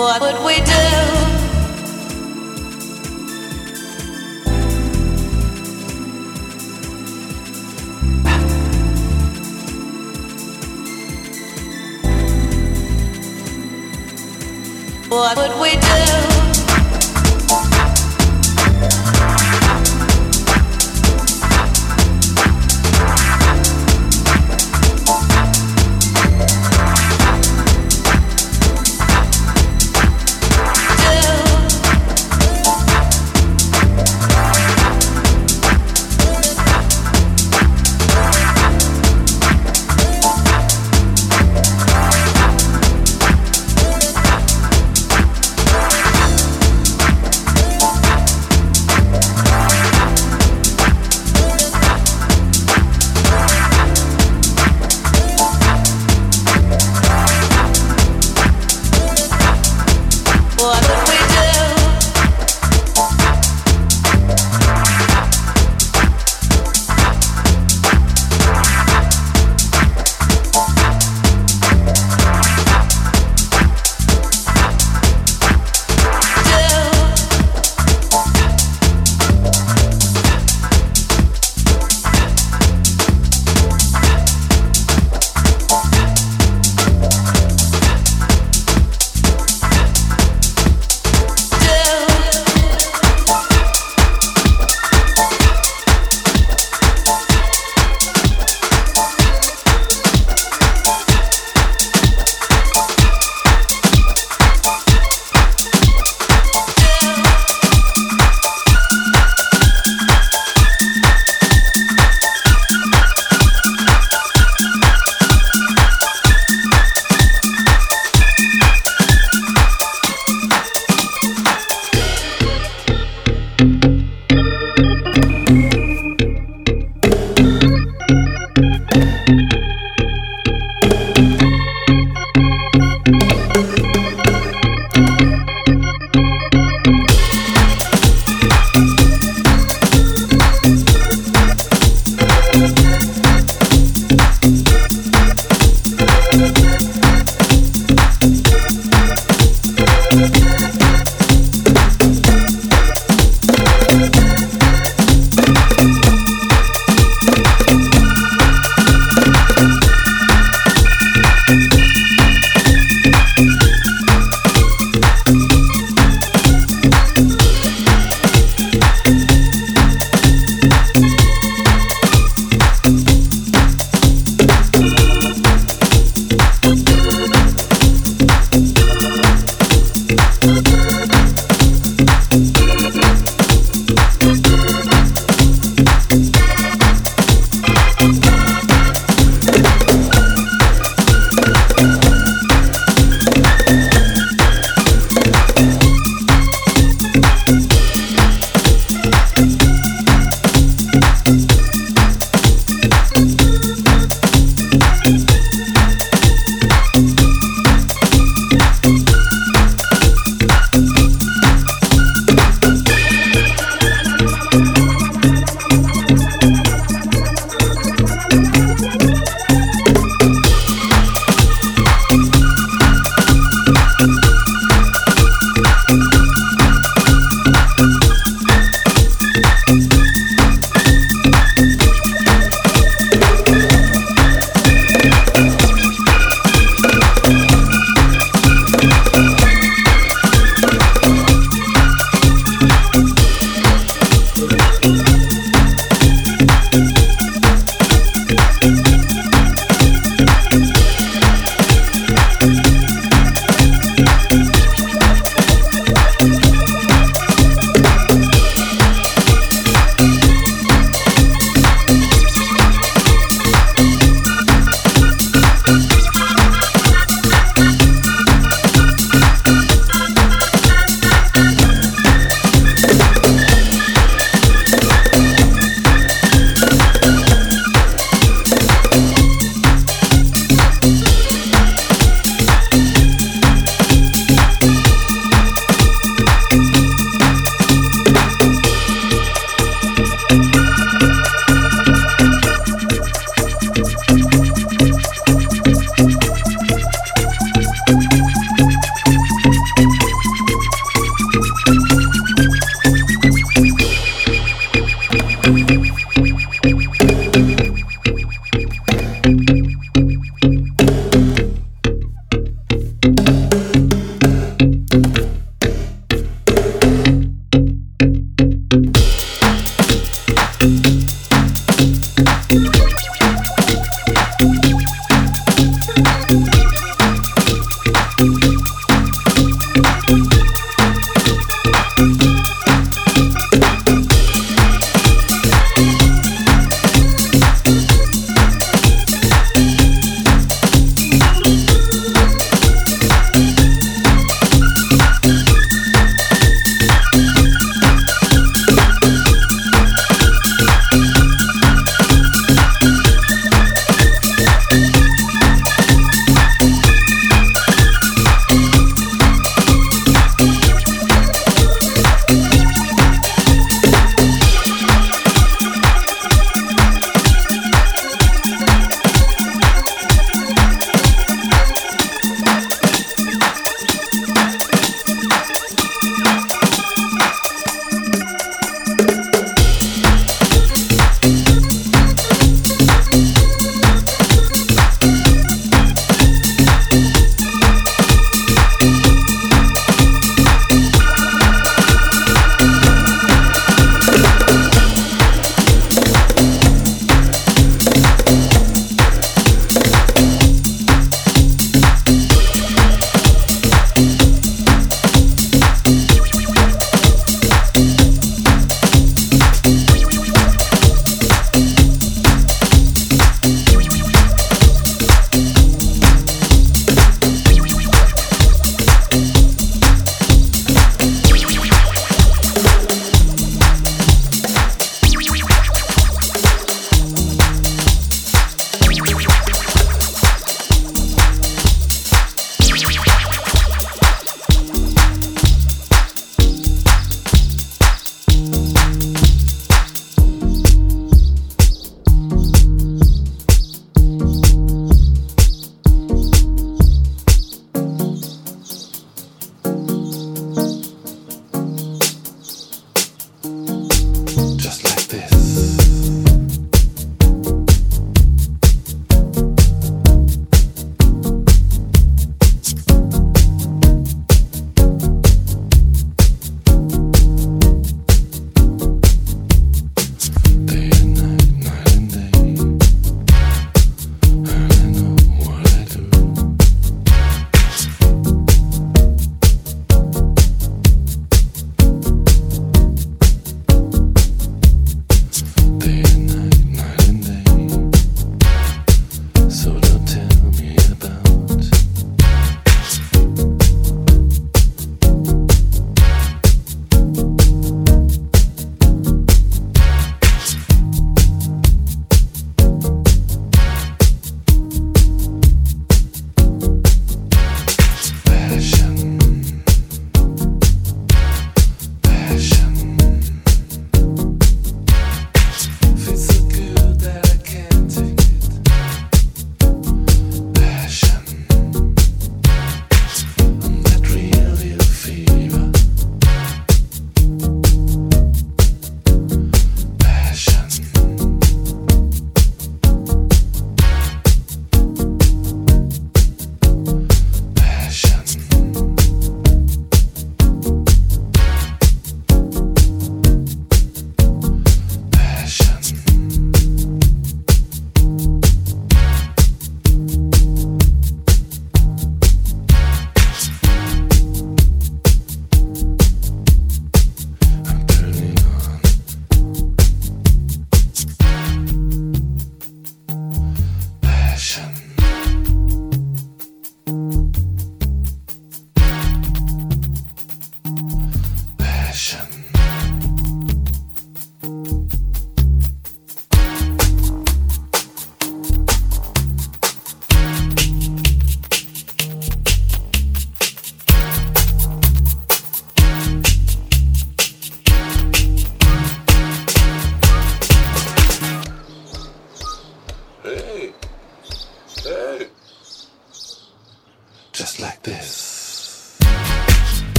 what would we do?